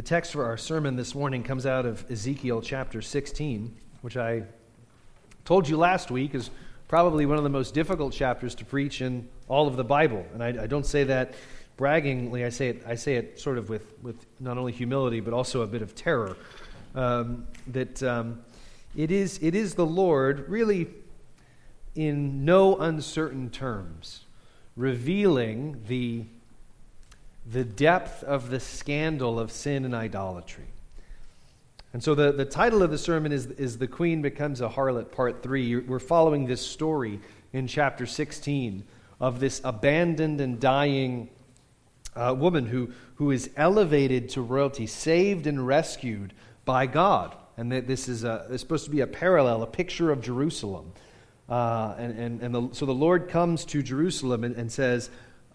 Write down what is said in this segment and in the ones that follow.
The text for our sermon this morning comes out of Ezekiel chapter 16, which I told you last week is probably one of the most difficult chapters to preach in all of the Bible. And I, I don't say that braggingly, I say it, I say it sort of with, with not only humility, but also a bit of terror. Um, that um, it, is, it is the Lord, really, in no uncertain terms, revealing the the depth of the scandal of sin and idolatry. And so the, the title of the sermon is, is The Queen Becomes a Harlot, Part 3. We're following this story in chapter 16 of this abandoned and dying uh, woman who, who is elevated to royalty, saved and rescued by God. And that this is, a, is supposed to be a parallel, a picture of Jerusalem. Uh, and and, and the, so the Lord comes to Jerusalem and, and says,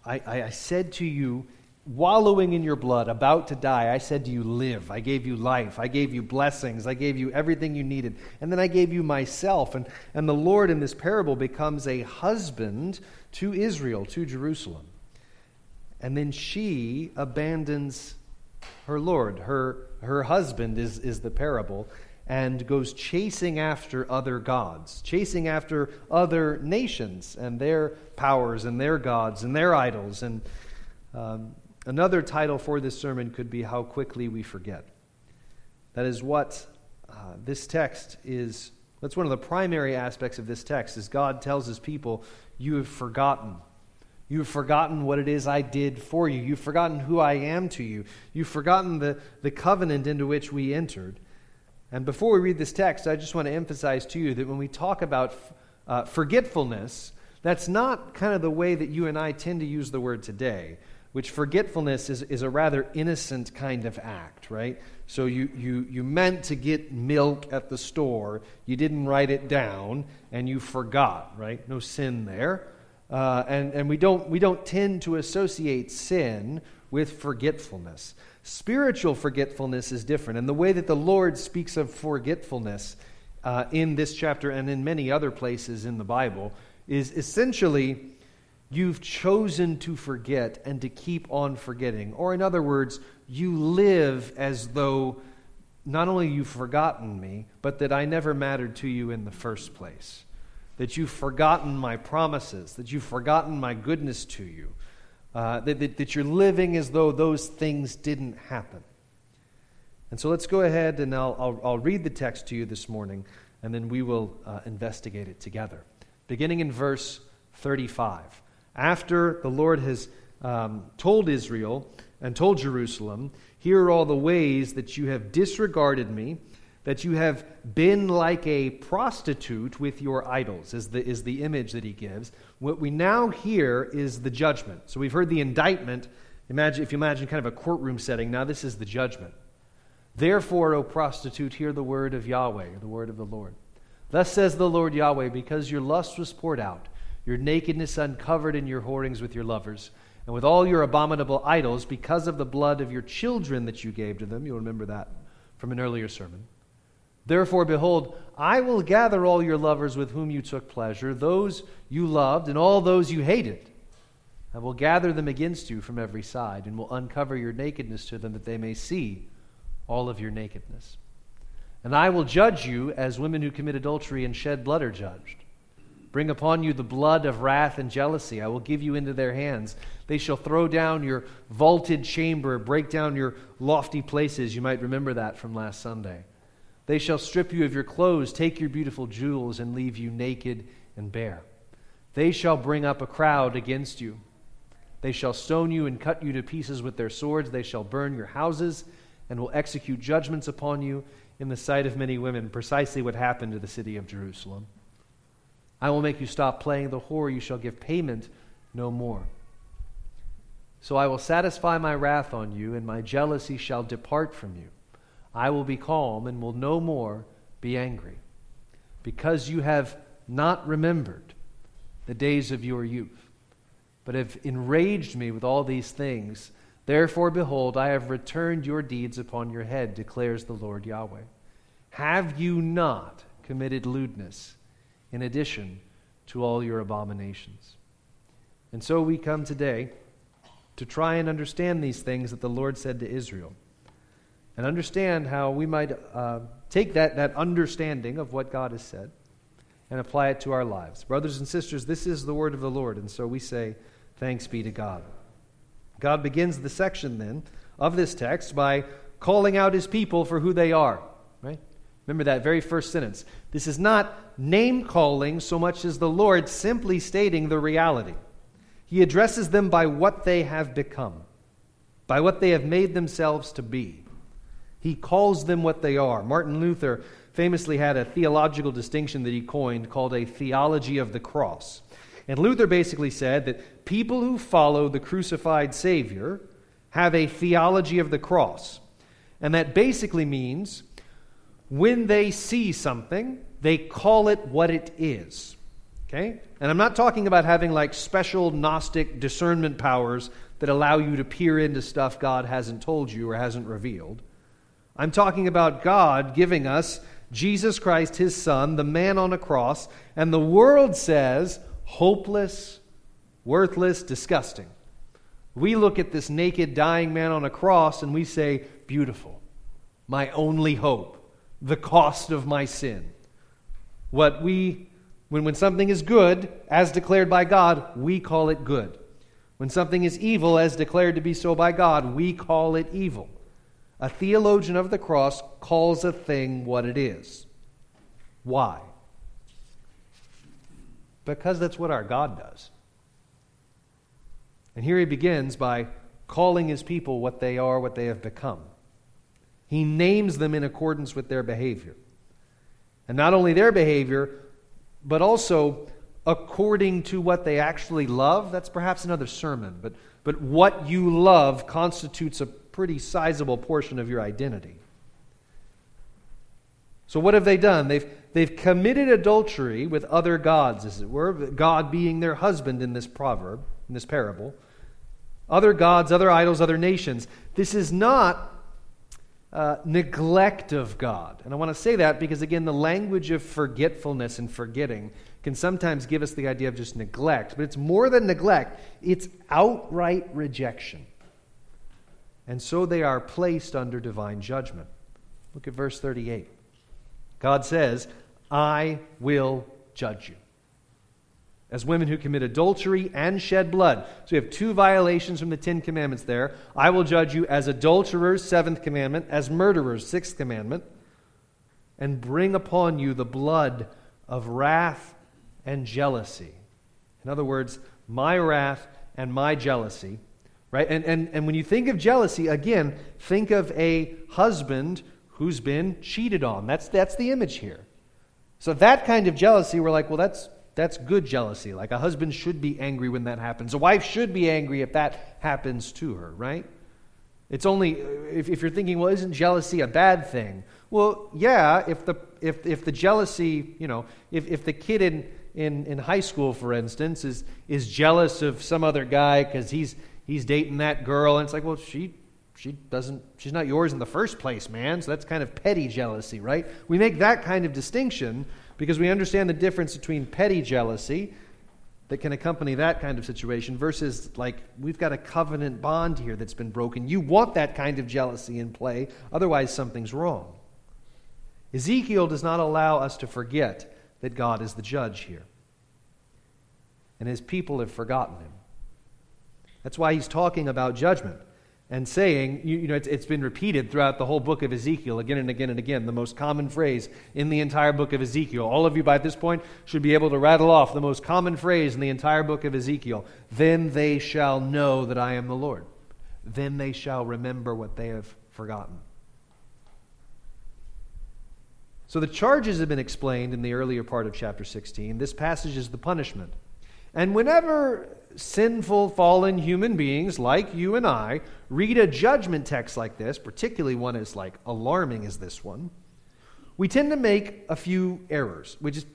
I, I said to you, wallowing in your blood, about to die, I said to you, Live. I gave you life. I gave you blessings. I gave you everything you needed. And then I gave you myself. And, and the Lord in this parable becomes a husband to Israel, to Jerusalem. And then she abandons her Lord. Her, her husband is, is the parable. And goes chasing after other gods, chasing after other nations and their powers and their gods and their idols. And um, Another title for this sermon could be How Quickly We Forget. That is what uh, this text is. That's one of the primary aspects of this text is God tells his people, you have forgotten. You have forgotten what it is I did for you. You've forgotten who I am to you. You've forgotten the, the covenant into which we entered. And before we read this text, I just want to emphasize to you that when we talk about uh, forgetfulness, that's not kind of the way that you and I tend to use the word today which forgetfulness is, is a rather innocent kind of act, right? So you, you, you meant to get milk at the store, you didn't write it down, and you forgot, right? No sin there. Uh, and and we, don't, we don't tend to associate sin with forgetfulness. Spiritual forgetfulness is different. And the way that the Lord speaks of forgetfulness uh, in this chapter and in many other places in the Bible is essentially You've chosen to forget and to keep on forgetting. Or, in other words, you live as though not only you've forgotten me, but that I never mattered to you in the first place. That you've forgotten my promises, that you've forgotten my goodness to you, uh, that, that, that, you're living as though those things didn't happen. And so let's go ahead and I'll, I'll, I'll read the text to you this morning, and then we will uh, investigate it together. Beginning in verse 35 after the Lord has um, told Israel and told Jerusalem, Here are all the ways that you have disregarded me, that you have been like a prostitute with your idols, is the, is the image that he gives. What we now hear is the judgment. So we've heard the indictment. Imagine, if you imagine kind of a courtroom setting, now this is the judgment. Therefore, O prostitute, hear the word of Yahweh, the word of the Lord. Thus says the Lord Yahweh, because your lust was poured out your nakedness uncovered in your whorings with your lovers, and with all your abominable idols because of the blood of your children that you gave to them. You'll remember that from an earlier sermon. Therefore, behold, I will gather all your lovers with whom you took pleasure, those you loved, and all those you hated. I will gather them against you from every side, and will uncover your nakedness to them, that they may see all of your nakedness. And I will judge you as women who commit adultery and shed blood are judged. Bring upon you the blood of wrath and jealousy. I will give you into their hands. They shall throw down your vaulted chamber, break down your lofty places. You might remember that from last Sunday. They shall strip you of your clothes, take your beautiful jewels, and leave you naked and bare. They shall bring up a crowd against you. They shall stone you and cut you to pieces with their swords. They shall burn your houses and will execute judgments upon you in the sight of many women. Precisely what happened to the city of Jerusalem. I will make you stop playing the whore. You shall give payment no more. So I will satisfy my wrath on you, and my jealousy shall depart from you. I will be calm and will no more be angry, because you have not remembered the days of your youth, but have enraged me with all these things. Therefore, behold, I have returned your deeds upon your head, declares the Lord Yahweh. Have you not committed lewdness? In addition to all your abominations. And so we come today to try and understand these things that the Lord said to Israel. and understand how we might uh, take that, that understanding of what God has said and apply it to our lives. Brothers and sisters, this is the word of the Lord, and so we say, Thanks be to God. God begins the section then of this text by calling out his people for who they are? Remember that very first sentence. This is not name calling so much as the Lord simply stating the reality. He addresses them by what they have become, by what they have made themselves to be. He calls them what they are. Martin Luther famously had a theological distinction that he coined called a theology of the cross. And Luther basically said that people who follow the crucified Savior have a theology of the cross. And that basically means when they see something, they call it what it is. Okay? And I'm not talking about having like special Gnostic discernment powers that allow you to peer into stuff God hasn't told you or hasn't revealed. I'm talking about God giving us Jesus Christ, his Son, the man on a cross, and the world says hopeless, worthless, disgusting. We look at this naked, dying man on a cross and we say, beautiful, my only hope, the cost of my sin. What we, when, when something is good, as declared by God, we call it good. When something is evil, as declared to be so by God, we call it evil. A theologian of the cross calls a thing what it is. Why? Because that's what our God does. And here he begins by calling his people what they are, what they have become. He names them in accordance with their behavior. And not only their behavior, but also according to what they actually love. That's perhaps another sermon, but, but what you love constitutes a pretty sizable portion of your identity. So, what have they done? They've, they've committed adultery with other gods, as it were, God being their husband in this proverb, in this parable. Other gods, other idols, other nations. This is not uh, neglect of God. And I want to say that because, again, the language of forgetfulness and forgetting can sometimes give us the idea of just neglect. But it's more than neglect, it's outright rejection and so they are placed under divine judgment. Look at verse 38. God says, I will judge you. As women who commit adultery and shed blood. So we have two violations from the Ten Commandments there. I will judge you as adulterers, seventh commandment, as murderers, sixth commandment, and bring upon you the blood of wrath and jealousy. In other words, my wrath and my jealousy Right? And, and, and when you think of jealousy, again, think of a husband who's been cheated on. That's, that's the image here. So that kind of jealousy, we're like, well, that's, that's good jealousy. Like a husband should be angry when that happens. A wife should be angry if that happens to her, right? It's only, if, if you're thinking, well, isn't jealousy a bad thing? Well, yeah, if the, if, if the jealousy, you know, if, if the kid in, in, in high school, for instance, is, is jealous of some other guy because he's, he's dating that girl, and it's like, well, she she doesn't she's not yours in the first place, man. So that's kind of petty jealousy, right? We make that kind of distinction because we understand the difference between petty jealousy that can accompany that kind of situation versus like we've got a covenant bond here that's been broken. You want that kind of jealousy in play, otherwise something's wrong. Ezekiel does not allow us to forget that God is the judge here. And his people have forgotten him. That's why he's talking about judgment and saying, you, you know, it's, it's been repeated throughout the whole book of Ezekiel again and again and again. The most common phrase in the entire book of Ezekiel. All of you by this point should be able to rattle off the most common phrase in the entire book of Ezekiel. Then they shall know that I am the Lord. Then they shall remember what they have forgotten. So the charges have been explained in the earlier part of chapter 16. This passage is the punishment. And whenever sinful, fallen human beings like you and I read a judgment text like this, particularly one as like alarming as this one, we tend to make a few errors, which is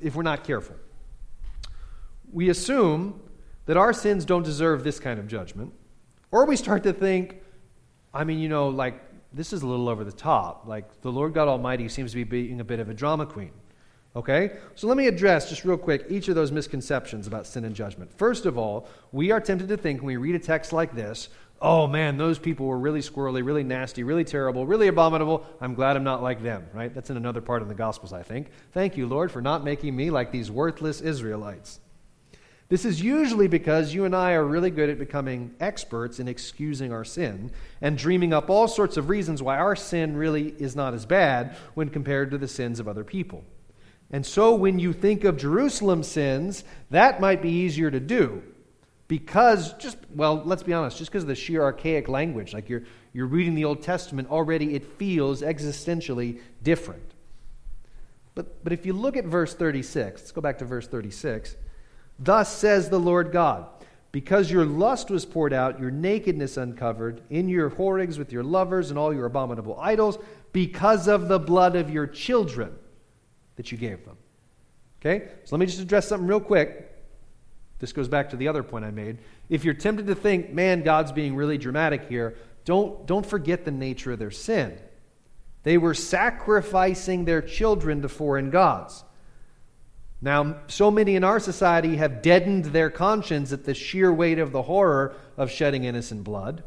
if we're not careful. We assume that our sins don't deserve this kind of judgment, or we start to think, I mean, you know, like this is a little over the top. Like the Lord God Almighty seems to be being a bit of a drama queen. Okay? So let me address just real quick each of those misconceptions about sin and judgment. First of all, we are tempted to think when we read a text like this, oh man, those people were really squirrely, really nasty, really terrible, really abominable. I'm glad I'm not like them, right? That's in another part of the Gospels, I think. Thank you, Lord, for not making me like these worthless Israelites. This is usually because you and I are really good at becoming experts in excusing our sin and dreaming up all sorts of reasons why our sin really is not as bad when compared to the sins of other people. And so when you think of Jerusalem's sins, that might be easier to do because just well let's be honest just because of the sheer archaic language like you're you're reading the old testament already it feels existentially different. But but if you look at verse 36 let's go back to verse 36 thus says the lord god because your lust was poured out your nakedness uncovered in your whorings with your lovers and all your abominable idols because of the blood of your children that you gave them okay so let me just address something real quick this goes back to the other point I made. If you're tempted to think, man, God's being really dramatic here, don't, don't forget the nature of their sin. They were sacrificing their children to foreign gods. Now, so many in our society have deadened their conscience at the sheer weight of the horror of shedding innocent blood.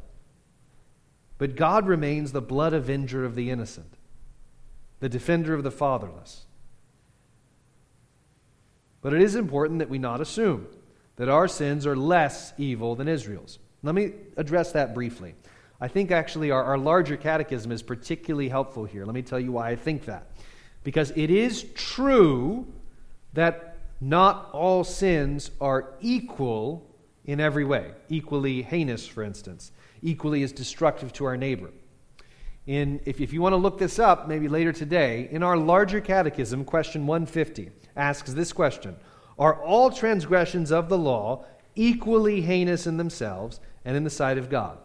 But God remains the blood avenger of the innocent, the defender of the fatherless. But it is important that we not assume that our sins are less evil than Israel's. Let me address that briefly. I think actually our, our larger catechism is particularly helpful here. Let me tell you why I think that. Because it is true that not all sins are equal in every way, equally heinous, for instance, equally as destructive to our neighbor. In, if, if you want to look this up, maybe later today, in our larger catechism, question 150 asks this question are all transgressions of the law equally heinous in themselves and in the sight of God?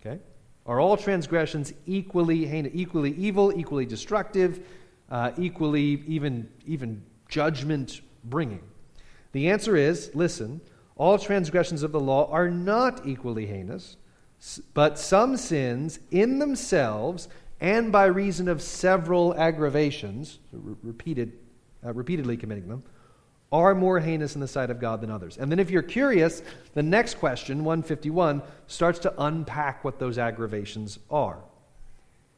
Okay? Are all transgressions equally heinous, equally evil, equally destructive, uh, equally even, even judgment bringing? The answer is listen, all transgressions of the law are not equally heinous, but some sins in themselves and by reason of several aggravations, repeated, uh, repeatedly committing them, are more heinous in the sight of God than others. And then, if you're curious, the next question, 151, starts to unpack what those aggravations are.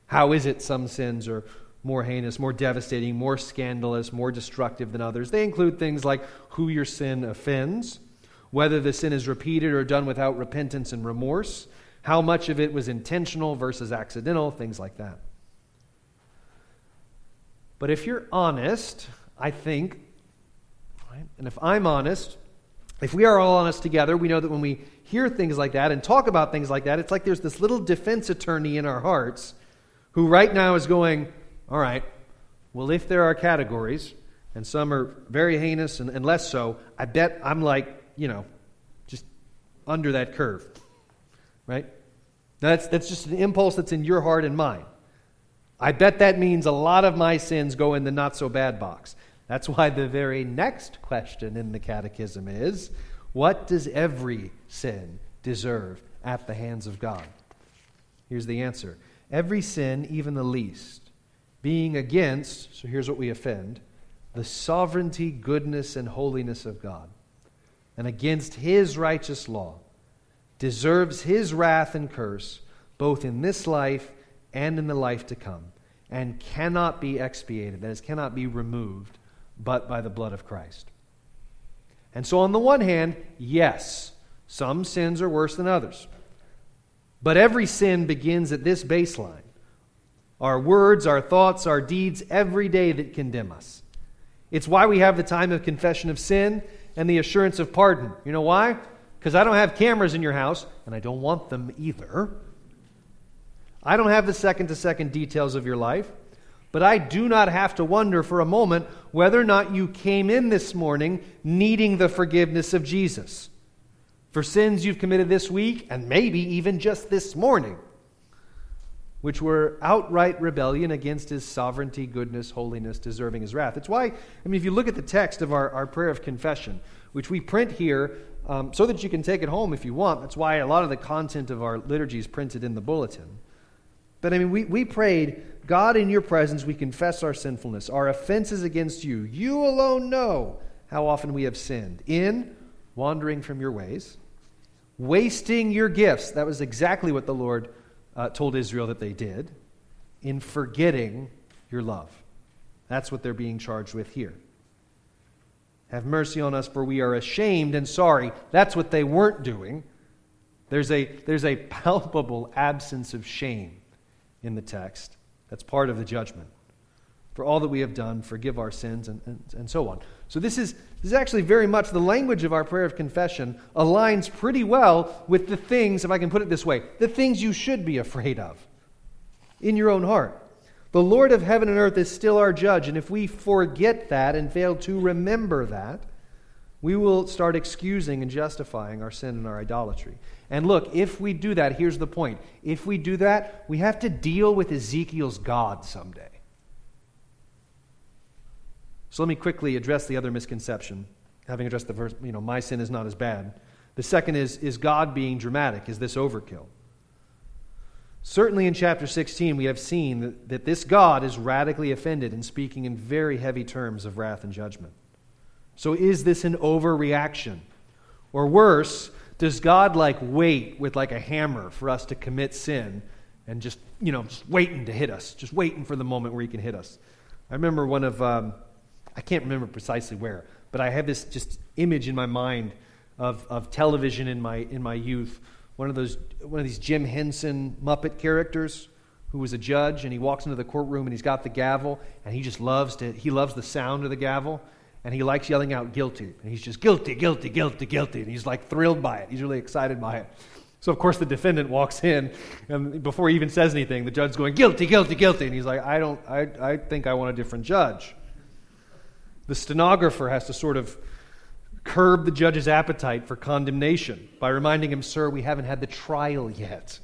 How is it some sins are more heinous, more devastating, more scandalous, more destructive than others? They include things like who your sin offends, whether the sin is repeated or done without repentance and remorse, how much of it was intentional versus accidental, things like that. But if you're honest, I think Right? And if I'm honest, if we are all honest together, we know that when we hear things like that and talk about things like that, it's like there's this little defense attorney in our hearts who right now is going, All right, well, if there are categories, and some are very heinous and, and less so, I bet I'm like, you know, just under that curve. Right? Now, that's, that's just an impulse that's in your heart and mine. I bet that means a lot of my sins go in the not so bad box. That's why the very next question in the Catechism is What does every sin deserve at the hands of God? Here's the answer Every sin, even the least, being against, so here's what we offend, the sovereignty, goodness, and holiness of God, and against His righteous law, deserves His wrath and curse, both in this life and in the life to come, and cannot be expiated, that is, cannot be removed but by the blood of Christ. And so, on the one hand, yes, some sins are worse than others. But every sin begins at this baseline our words, our thoughts, our deeds every day that condemn us. It's why we have the time of confession of sin and the assurance of pardon. You know why? Because I don't have cameras in your house, and I don't want them either. I don't have the second to second details of your life. But I do not have to wonder for a moment whether or not you came in this morning needing the forgiveness of Jesus for sins you've committed this week and maybe even just this morning, which were outright rebellion against his sovereignty, goodness, holiness, deserving his wrath. It's why, I mean, if you look at the text of our, our prayer of confession, which we print here um, so that you can take it home if you want, that's why a lot of the content of our liturgy is printed in the bulletin. But I mean, we, we prayed, God, in your presence, we confess our sinfulness, our offenses against you. You alone know how often we have sinned in wandering from your ways, wasting your gifts. That was exactly what the Lord uh, told Israel that they did, in forgetting your love. That's what they're being charged with here. Have mercy on us, for we are ashamed and sorry. That's what they weren't doing. There's a, there's a palpable absence of shame in the text. That's part of the judgment. For all that we have done, forgive our sins, and, and, and so on. So, this is, this is actually very much the language of our prayer of confession, aligns pretty well with the things, if I can put it this way, the things you should be afraid of in your own heart. The Lord of heaven and earth is still our judge, and if we forget that and fail to remember that, we will start excusing and justifying our sin and our idolatry. And look, if we do that, here's the point. If we do that, we have to deal with Ezekiel's God someday. So let me quickly address the other misconception, having addressed the first, you know, my sin is not as bad. The second is, is God being dramatic? Is this overkill? Certainly in chapter 16, we have seen that, that this God is radically offended and speaking in very heavy terms of wrath and judgment. So is this an overreaction? Or worse, does God like wait with like a hammer for us to commit sin and just, you know, just waiting to hit us, just waiting for the moment where he can hit us? I remember one of, um, I can't remember precisely where, but I have this just image in my mind of, of television in my, in my youth one of those one of these Jim Henson Muppet characters who was a judge and he walks into the courtroom and he's got the gavel and he just loves to he loves the sound of the gavel and he likes yelling out guilty. And he's just guilty guilty guilty guilty. And he's like thrilled by it. He's really excited by it. So of course the defendant walks in and before he even says anything the judge's going guilty guilty guilty. And he's like i don't i, I think i want a different judge. The stenographer has to sort of curb the judge's appetite for condemnation by reminding him, Sir, we haven't had the trial yet.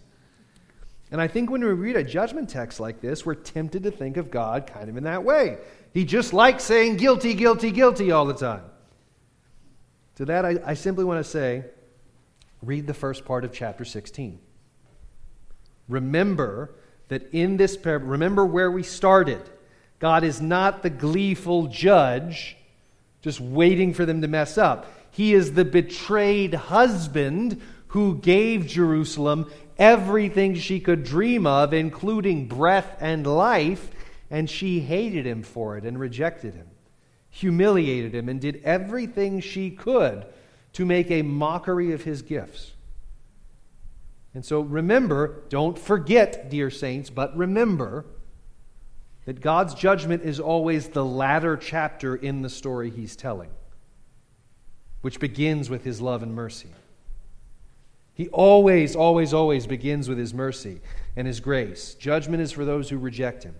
And I think when we read a judgment text like this, we're tempted to think of God kind of in that way. He just likes saying guilty, guilty, guilty all the time. To that, I, I simply want to say read the first part of chapter 16. Remember that in this parable, remember where we started. God is not the gleeful judge just waiting for them to mess up. He is the betrayed husband who gave Jerusalem everything she could dream of, including breath and life, and she hated him for it and rejected him, humiliated him, and did everything she could to make a mockery of his gifts. And so remember, don't forget, dear saints, but remember that God's judgment is always the latter chapter in the story he's telling, which begins with his love and mercy. He always, always, always begins with his mercy and his grace. Judgment is for those who reject him.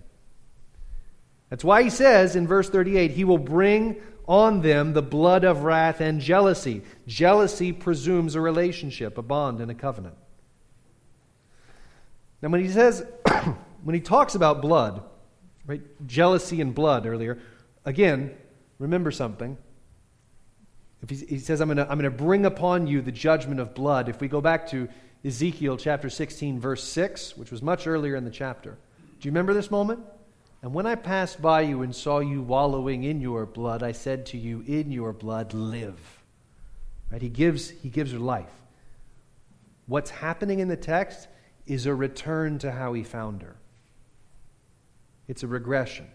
That's why he says in verse 38 he will bring on them the blood of wrath and jealousy. Jealousy presumes a relationship, a bond, and a covenant. Now, when he says, when he talks about blood, Right? Jealousy and blood earlier. Again, remember something. If he, he says, I'm going to I'm going to bring upon you the judgment of blood, if we go back to Ezekiel chapter 16, verse 6, which was much earlier in the chapter, do you remember this moment? And when I passed by you and saw you wallowing in your blood, I said to you, In your blood, live. Right? He gives, he gives her life. What's happening in the text is a return to how he found her. It's a regression.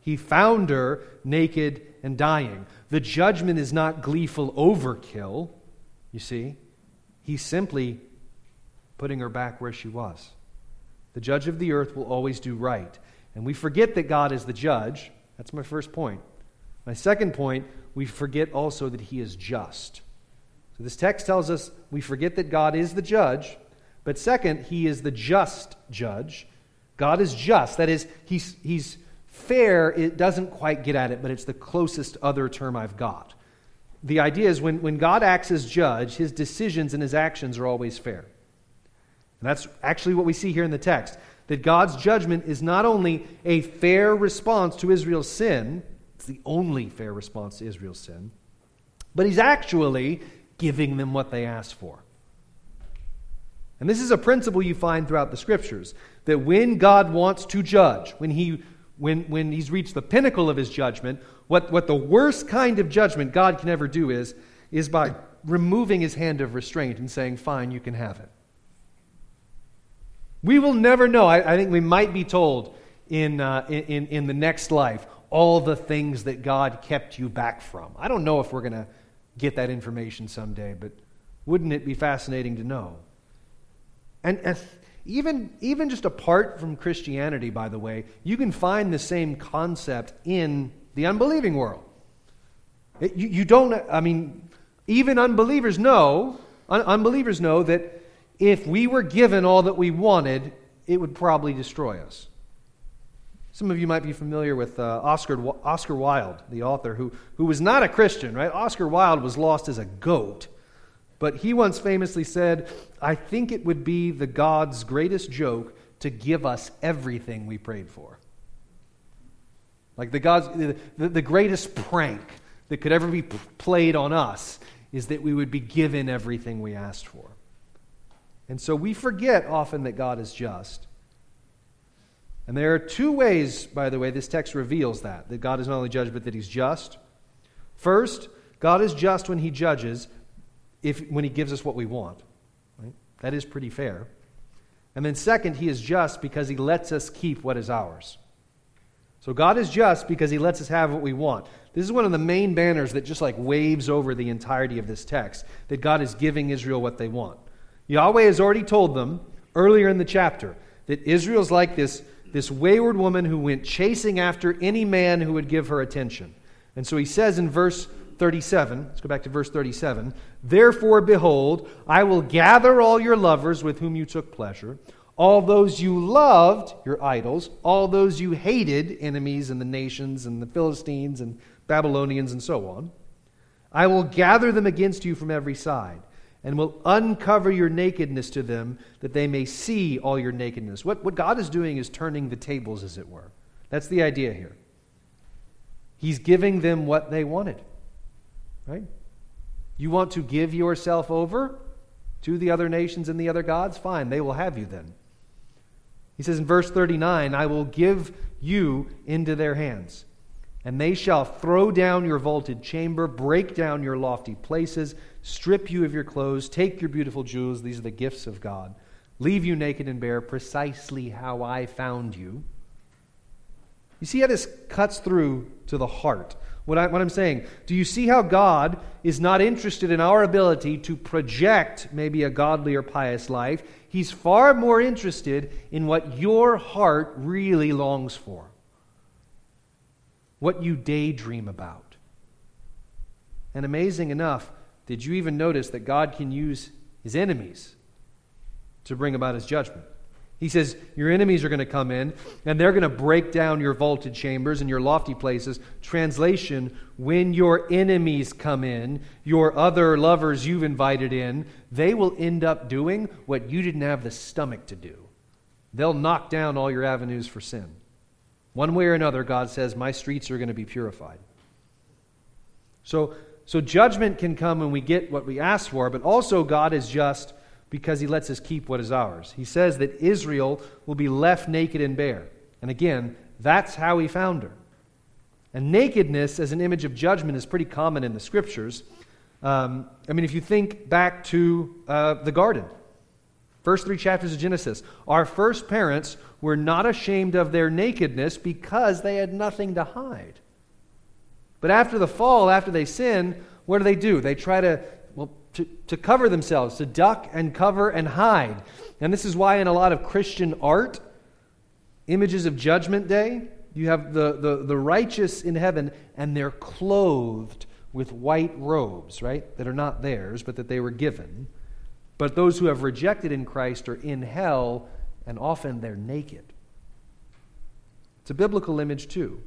He found her naked and dying. The judgment is not gleeful overkill, you see. He's simply putting her back where she was. The judge of the earth will always do right. And we forget that God is the judge. That's my first point. My second point, we forget also that he is just. So this text tells us we forget that God is the judge, but second, he is the just judge. God is just. That is, he's, he's fair. It doesn't quite get at it, but it's the closest other term I've got. The idea is when, when God acts as judge, his decisions and his actions are always fair. And that's actually what we see here in the text that God's judgment is not only a fair response to Israel's sin, it's the only fair response to Israel's sin, but he's actually giving them what they asked for. And this is a principle you find throughout the scriptures that when God wants to judge, when, he, when, when he's reached the pinnacle of his judgment, what, what the worst kind of judgment God can ever do is, is by removing his hand of restraint and saying, Fine, you can have it. We will never know. I, I think we might be told in, uh, in, in the next life all the things that God kept you back from. I don't know if we're going to get that information someday, but wouldn't it be fascinating to know? And, and even, even just apart from Christianity, by the way, you can find the same concept in the unbelieving world. It, you, you don't, I mean, even unbelievers know, un- unbelievers know that if we were given all that we wanted, it would probably destroy us. Some of you might be familiar with uh, Oscar, Oscar Wilde, the author, who, who was not a Christian, right? Oscar Wilde was lost as a goat. But he once famously said, I think it would be the God's greatest joke to give us everything we prayed for. Like the God's, the, the, greatest prank that could ever be played on us is that we would be given everything we asked for. And so we forget often that God is just. And there are two ways, by the way, this text reveals that, that God is not only judge, but that he's just. First, God is just when he judges, if, when he gives us what we want. Right? That is pretty fair. And then, second, he is just because he lets us keep what is ours. So God is just because he lets us have what we want. This is one of the main banners that just like waves over the entirety of this text that God is giving Israel what they want. Yahweh has already told them earlier in the chapter that Israel's like this, this wayward woman who went chasing after any man who would give her attention. And so he says in verse 37, let's go back to verse 37 Therefore, behold, I will gather all your lovers with whom you took pleasure, all those you loved, your idols, all those you hated, enemies and the nations and the Philistines and Babylonians and so on. I will gather them against you from every side and will uncover your nakedness to them that they may see all your nakedness. What, what God is doing is turning the tables, as it were. That's the idea here. He's giving them what they wanted. Right? You want to give yourself over to the other nations and the other gods? Fine, they will have you then. He says in verse 39 I will give you into their hands, and they shall throw down your vaulted chamber, break down your lofty places strip you of your clothes, take your beautiful jewels. These are the gifts of God. Leave you naked and bare, precisely how I found you. You see how this cuts through to the heart. What, I, what I'm saying, do you see how God is not interested in our ability to project maybe a godly or pious life? He's far more interested in what your heart really longs for, what you daydream about. And amazing enough, did you even notice that God can use his enemies to bring about his judgment? He says, Your enemies are going to come in, and they're going to break down your vaulted chambers and your lofty places. Translation When your enemies come in, your other lovers you've invited in, they will end up doing what you didn't have the stomach to do. They'll knock down all your avenues for sin. One way or another, God says, My streets are going to be purified. So, so judgment can come when we get what we ask for, but also God is just because he lets us keep what is ours. He says that Israel will be left naked and bare. And again, that's how he found her. And nakedness as an image of judgment is pretty common in the scriptures. Um, I mean, if you think back to uh, the garden, first three chapters of Genesis, our first parents were not ashamed of their nakedness because they had nothing to hide. But after the fall, after they sin, what do they do? They try to, to, to cover themselves, to duck and cover and hide. And this is why in a lot of Christian art, images of Judgment Day, you have the, the, the righteous in heaven, and they're clothed with white robes, right? That are not theirs, but that they were given. But those who have rejected in Christ are in hell, and often they're naked. It's a biblical image, too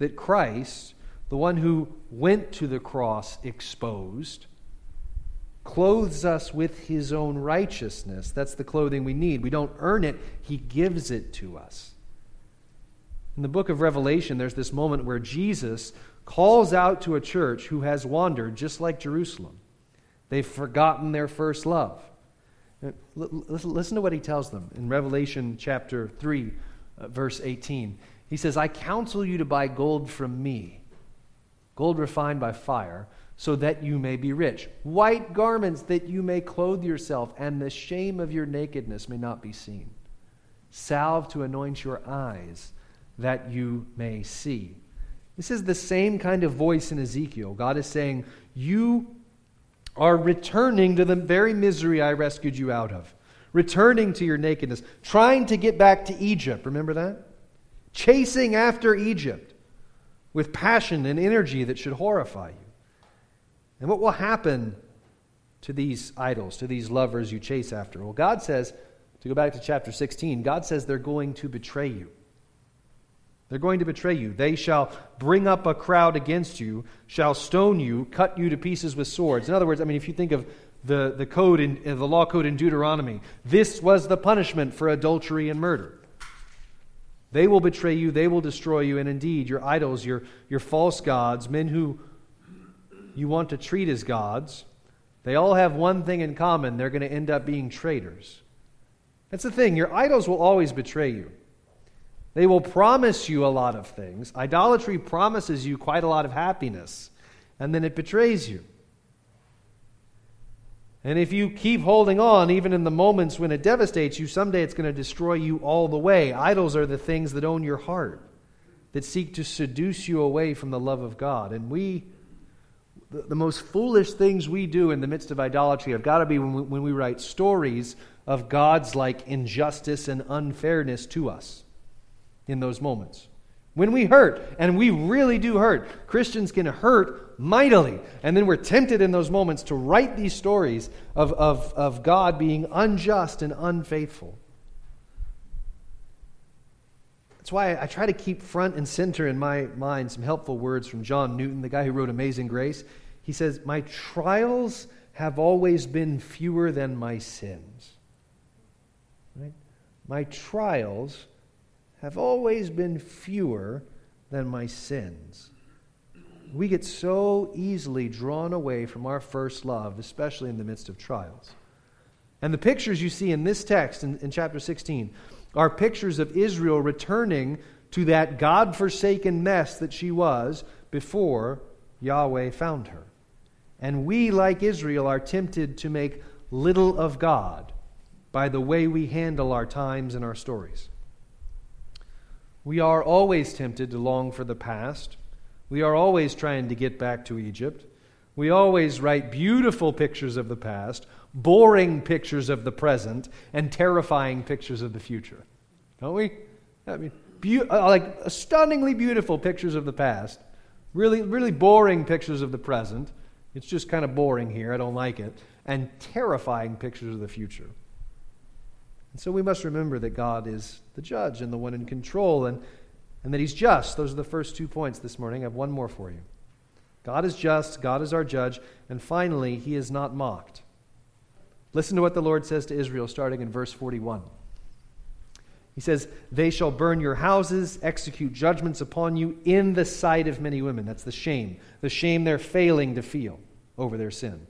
that Christ, the one who went to the cross exposed, clothes us with his own righteousness. That's the clothing we need. We don't earn it, he gives it to us. In the book of Revelation, there's this moment where Jesus calls out to a church who has wandered just like Jerusalem. They've forgotten their first love. Listen to what he tells them in Revelation chapter 3, uh, verse 18. He says, I counsel you to buy gold from me, gold refined by fire, so that you may be rich. White garments that you may clothe yourself, and the shame of your nakedness may not be seen. Salve to anoint your eyes, that you may see. This is the same kind of voice in Ezekiel. God is saying, You are returning to the very misery I rescued you out of, returning to your nakedness, trying to get back to Egypt. Remember that? Chasing after Egypt with passion and energy that should horrify you. And what will happen to these idols, to these lovers you chase after? Well, God says, to go back to chapter 16, God says they're going to betray you. They're going to betray you. They shall bring up a crowd against you, shall stone you, cut you to pieces with swords. In other words, I mean, if you think of the, the code in uh, the law code in Deuteronomy, this was the punishment for adultery and murder. They will betray you, they will destroy you, and indeed, your idols, your, your false gods, men who you want to treat as gods, they all have one thing in common they're going to end up being traitors. That's the thing, your idols will always betray you. They will promise you a lot of things. Idolatry promises you quite a lot of happiness, and then it betrays you. And if you keep holding on, even in the moments when it devastates you, someday it's going to destroy you all the way. Idols are the things that own your heart, that seek to seduce you away from the love of God. And we, the, the most foolish things we do in the midst of idolatry have got to be when we, when we write stories of God's like injustice and unfairness to us in those moments. When we hurt, and we really do hurt, Christians can hurt mightily. And then we're tempted in those moments to write these stories of, of, of God being unjust and unfaithful. That's why I try to keep front and center in my mind some helpful words from John Newton, the guy who wrote Amazing Grace. He says, My trials have always been fewer than my sins. Right? My trials have always been fewer than my sins. We get so easily drawn away from our first love, especially in the midst of trials. And the pictures you see in this text in, in chapter 16 are pictures of Israel returning to that God forsaken mess that she was before Yahweh found her. And we, like Israel, are tempted to make little of God by the way we handle our times and our stories. We are always tempted to long for the past. We are always trying to get back to Egypt. We always write beautiful pictures of the past, boring pictures of the present, and terrifying pictures of the future. Don't we? I mean, be- uh, like stunningly beautiful pictures of the past, really, really boring pictures of the present. It's just kind of boring here. I don't like it. And terrifying pictures of the future. And so we must remember that God is the judge and the one in control and, and that He's just. Those are the first two points this morning. I have one more for you. God is just, God is our judge, and finally, He is not mocked. Listen to what the Lord says to Israel starting in verse 41. He says, They shall burn your houses, execute judgments upon you in the sight of many women. That's the shame, the shame they're failing to feel over their sin.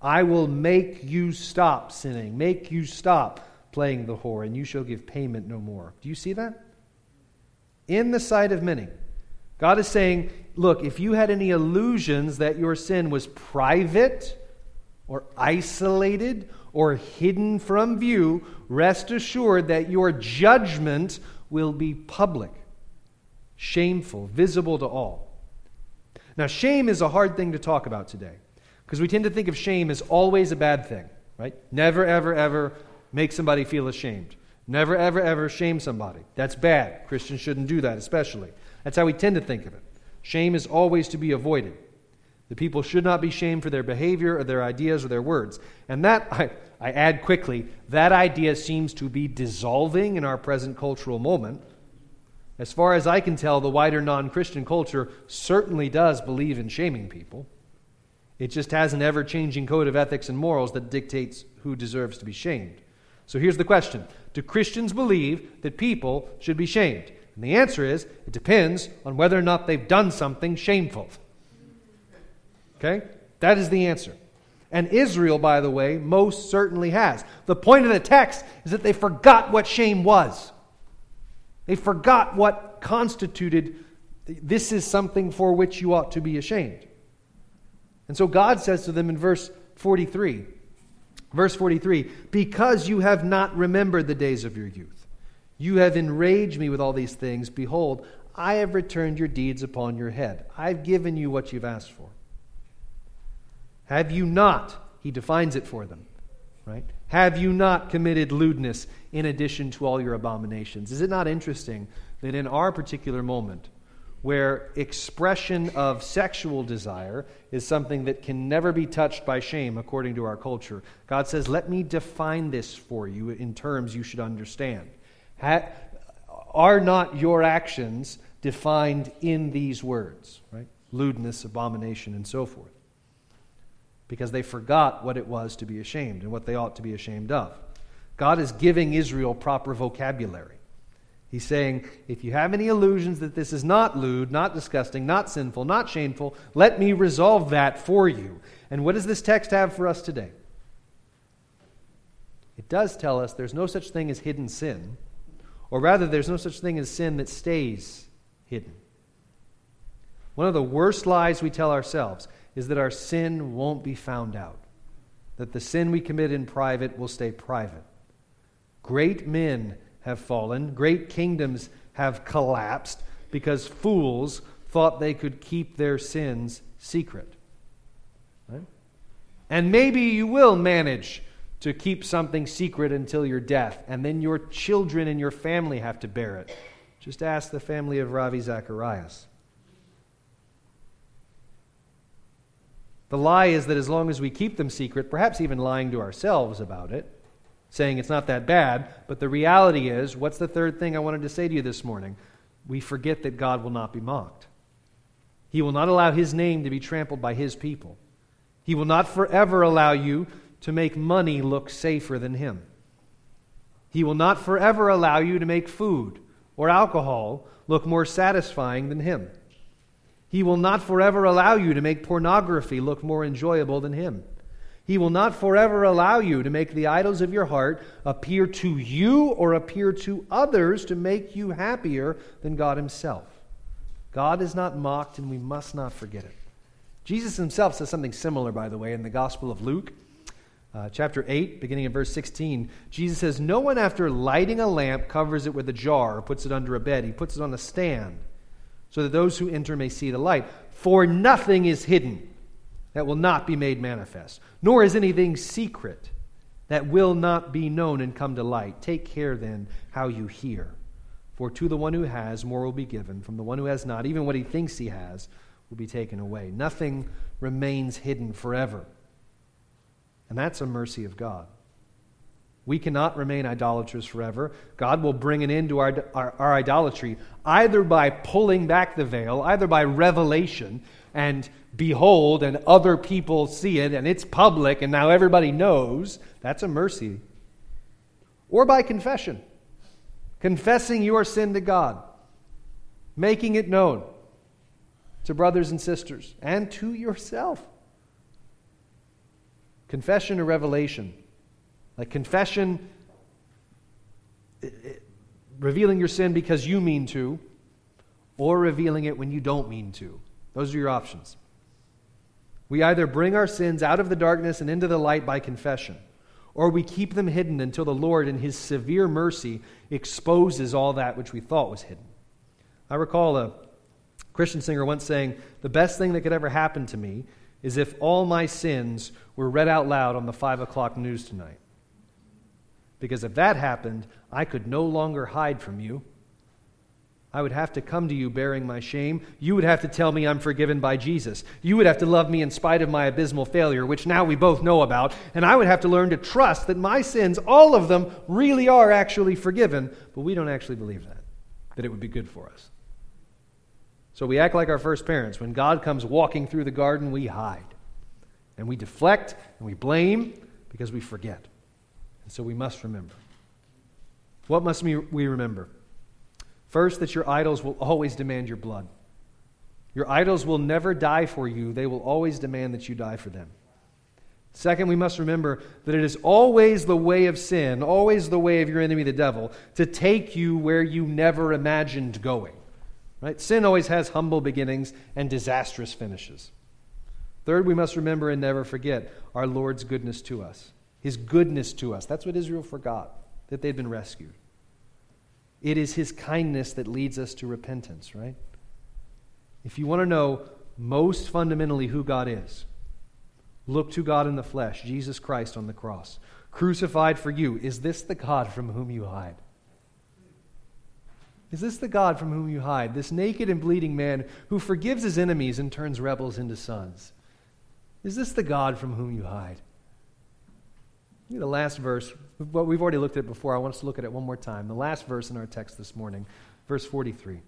I will make you stop sinning, make you stop playing the whore, and you shall give payment no more. Do you see that? In the sight of many. God is saying, look, if you had any illusions that your sin was private or isolated or hidden from view, rest assured that your judgment will be public, shameful, visible to all. Now, shame is a hard thing to talk about today because we tend to think of shame as always a bad thing, right? Never, ever, ever make somebody feel ashamed. Never, ever, ever shame somebody. That's bad. Christians shouldn't do that, especially. That's how we tend to think of it. Shame is always to be avoided. The people should not be shamed for their behavior or their ideas or their words. And that, I, I add quickly, that idea seems to be dissolving in our present cultural moment. As far as I can tell, the wider non Christian culture certainly does believe in shaming people. It just has an ever changing code of ethics and morals that dictates who deserves to be shamed. So here's the question Do Christians believe that people should be shamed? And the answer is it depends on whether or not they've done something shameful. Okay? That is the answer. And Israel, by the way, most certainly has. The point of the text is that they forgot what shame was. They forgot what constituted this is something for which you ought to be ashamed. And so God says to them in verse 43, verse 43, because you have not remembered the days of your youth, you have enraged me with all these things. Behold, I have returned your deeds upon your head. I've given you what you've asked for. Have you not? He defines it for them, right? Have you not committed lewdness in addition to all your abominations? Is it not interesting that in our particular moment, where expression of sexual desire is something that can never be touched by shame according to our culture, God says, Let me define this for you in terms you should understand. are not your actions defined in these words, right? Lewdness, abomination, and so forth because they forgot what it was to be ashamed and what they ought to be ashamed of. God is giving Israel proper vocabulary. He's saying, if you have any illusions that this is not lewd, not disgusting, not sinful, not shameful, let me resolve that for you. And what does this text have for us today? It does tell us there's no such thing as hidden sin, or rather, there's no such thing as sin that stays hidden. One of the worst lies we tell ourselves is that our sin won't be found out, that the sin we commit in private will stay private. Great men have fallen, great kingdoms have collapsed because fools thought they could keep their sins secret. Right? And maybe you will manage to keep something secret until your death, and then your children and your family have to bear it. Just ask the family of Ravi Zacharias. The lie is that as long as we keep them secret, perhaps even lying to ourselves about it, saying it's not that bad, but the reality is what's the third thing I wanted to say to you this morning? We forget that God will not be mocked. He will not allow his name to be trampled by his people. He will not forever allow you to make money look safer than him. He will not forever allow you to make food or alcohol look more satisfying than him. He will not forever allow you to make pornography look more enjoyable than Him. He will not forever allow you to make the idols of your heart appear to you or appear to others to make you happier than God Himself. God is not mocked, and we must not forget it. Jesus Himself says something similar, by the way, in the Gospel of Luke. Uh, chapter 8, beginning in verse 16, Jesus says, No one after lighting a lamp covers it with a jar or puts it under a bed. He puts it on a stand so that those who enter may see the light. For nothing is hidden that will not be made manifest, nor is anything secret that will not be known and come to light. Take care then how you hear. For to the one who has, more will be given. From the one who has not, even what he thinks he has will be taken away. Nothing remains hidden forever. And that's a mercy of God. We cannot remain idolaters forever. God will bring an end to our, our, our, idolatry either by pulling back the veil, either by revelation, and behold, and other people see it, and it's public, and now everybody knows. That's a mercy. Or by confession, confessing your sin to God, making it known to brothers and sisters, and to yourself. Confession or revelation like confession, revealing your sin because you mean to, or revealing it when you don't mean to. Those are your options. We either bring our sins out of the darkness and into the light by confession, or we keep them hidden until the Lord, in His severe mercy, exposes all that which we thought was hidden. I recall a Christian singer once saying, The best thing that could ever happen to me is if all my sins were read out loud on the five o'clock news tonight. Because if that happened, I could no longer hide from you. I would have to come to you bearing my shame. You would have to tell me I'm forgiven by Jesus. You would have to love me in spite of my abysmal failure, which now we both know about. And I would have to learn to trust that my sins, all of them, really are actually forgiven. But we don't actually believe that, that it would be good for us. So we act like our first parents. When God comes walking through the garden, we hide. And we deflect and we blame because we forget. And so we must remember. What must we remember? First, that your idols will always demand your blood. Your idols will never die for you, they will always demand that you die for them. Second, we must remember that it is always the way of sin, always the way of your enemy, the devil, to take you where you never imagined going. Right? Sin always has humble beginnings and disastrous finishes. Third, we must remember and never forget our Lord's goodness to us. His goodness to us. That's what Israel forgot, that they'd been rescued. It is His kindness that leads us to repentance, right? If you want to know most fundamentally who God is, look to God in the flesh, Jesus Christ on the cross, crucified for you. Is this the God from whom you hide? Is this the God from whom you hide? This naked and bleeding man who forgives his enemies and turns rebels into sons. Is this the God from whom you hide? The last verse, what we've already looked at before, I want us to look at it one more time. The last verse in our text this morning, verse 43.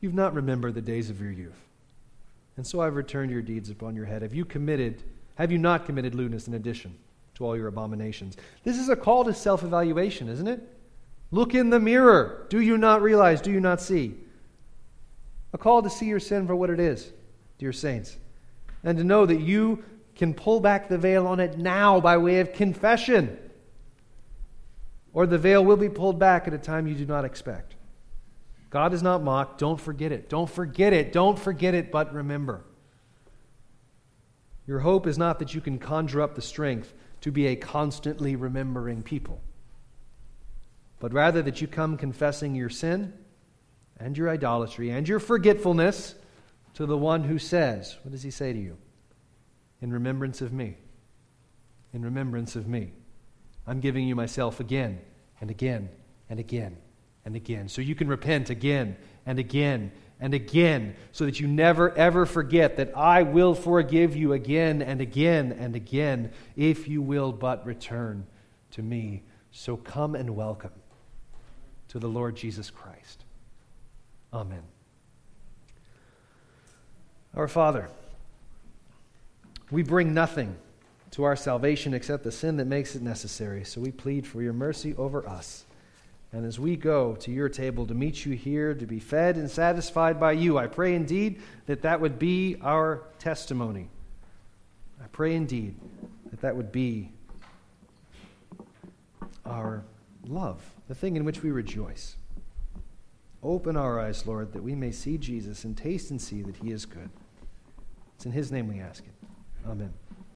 You've not remembered the days of your youth. And so I've returned your deeds upon your head. Have you committed, have you not committed lewdness in addition to all your abominations? This is a call to self evaluation, isn't it? Look in the mirror. Do you not realize? Do you not see? A call to see your sin for what it is, dear saints, and to know that you can pull back the veil on it now by way of confession, or the veil will be pulled back at a time you do not expect. God is not mocked. Don't forget it. Don't forget it. Don't forget it, but remember. Your hope is not that you can conjure up the strength to be a constantly remembering people but rather that you come confessing your sin and your idolatry and your forgetfulness to the one who says, What does he say to you? In remembrance of me. In remembrance of me. I'm giving you myself again and again and again and again. So you can repent again and again and again so that you never ever forget that I will forgive you again and again and again if you will but return to me. So come and welcome to the Lord Jesus Christ. Amen. Our Father, we bring nothing to our salvation except the sin that makes it necessary. So we plead for your mercy over us. And as we go to your table to meet you here, to be fed and satisfied by you, I pray indeed that that would be our testimony. I pray indeed that that would be our love the thing in which we rejoice. Open our eyes, Lord, that we may see Jesus and taste and see that he is good. It's in his name we ask it. Amen.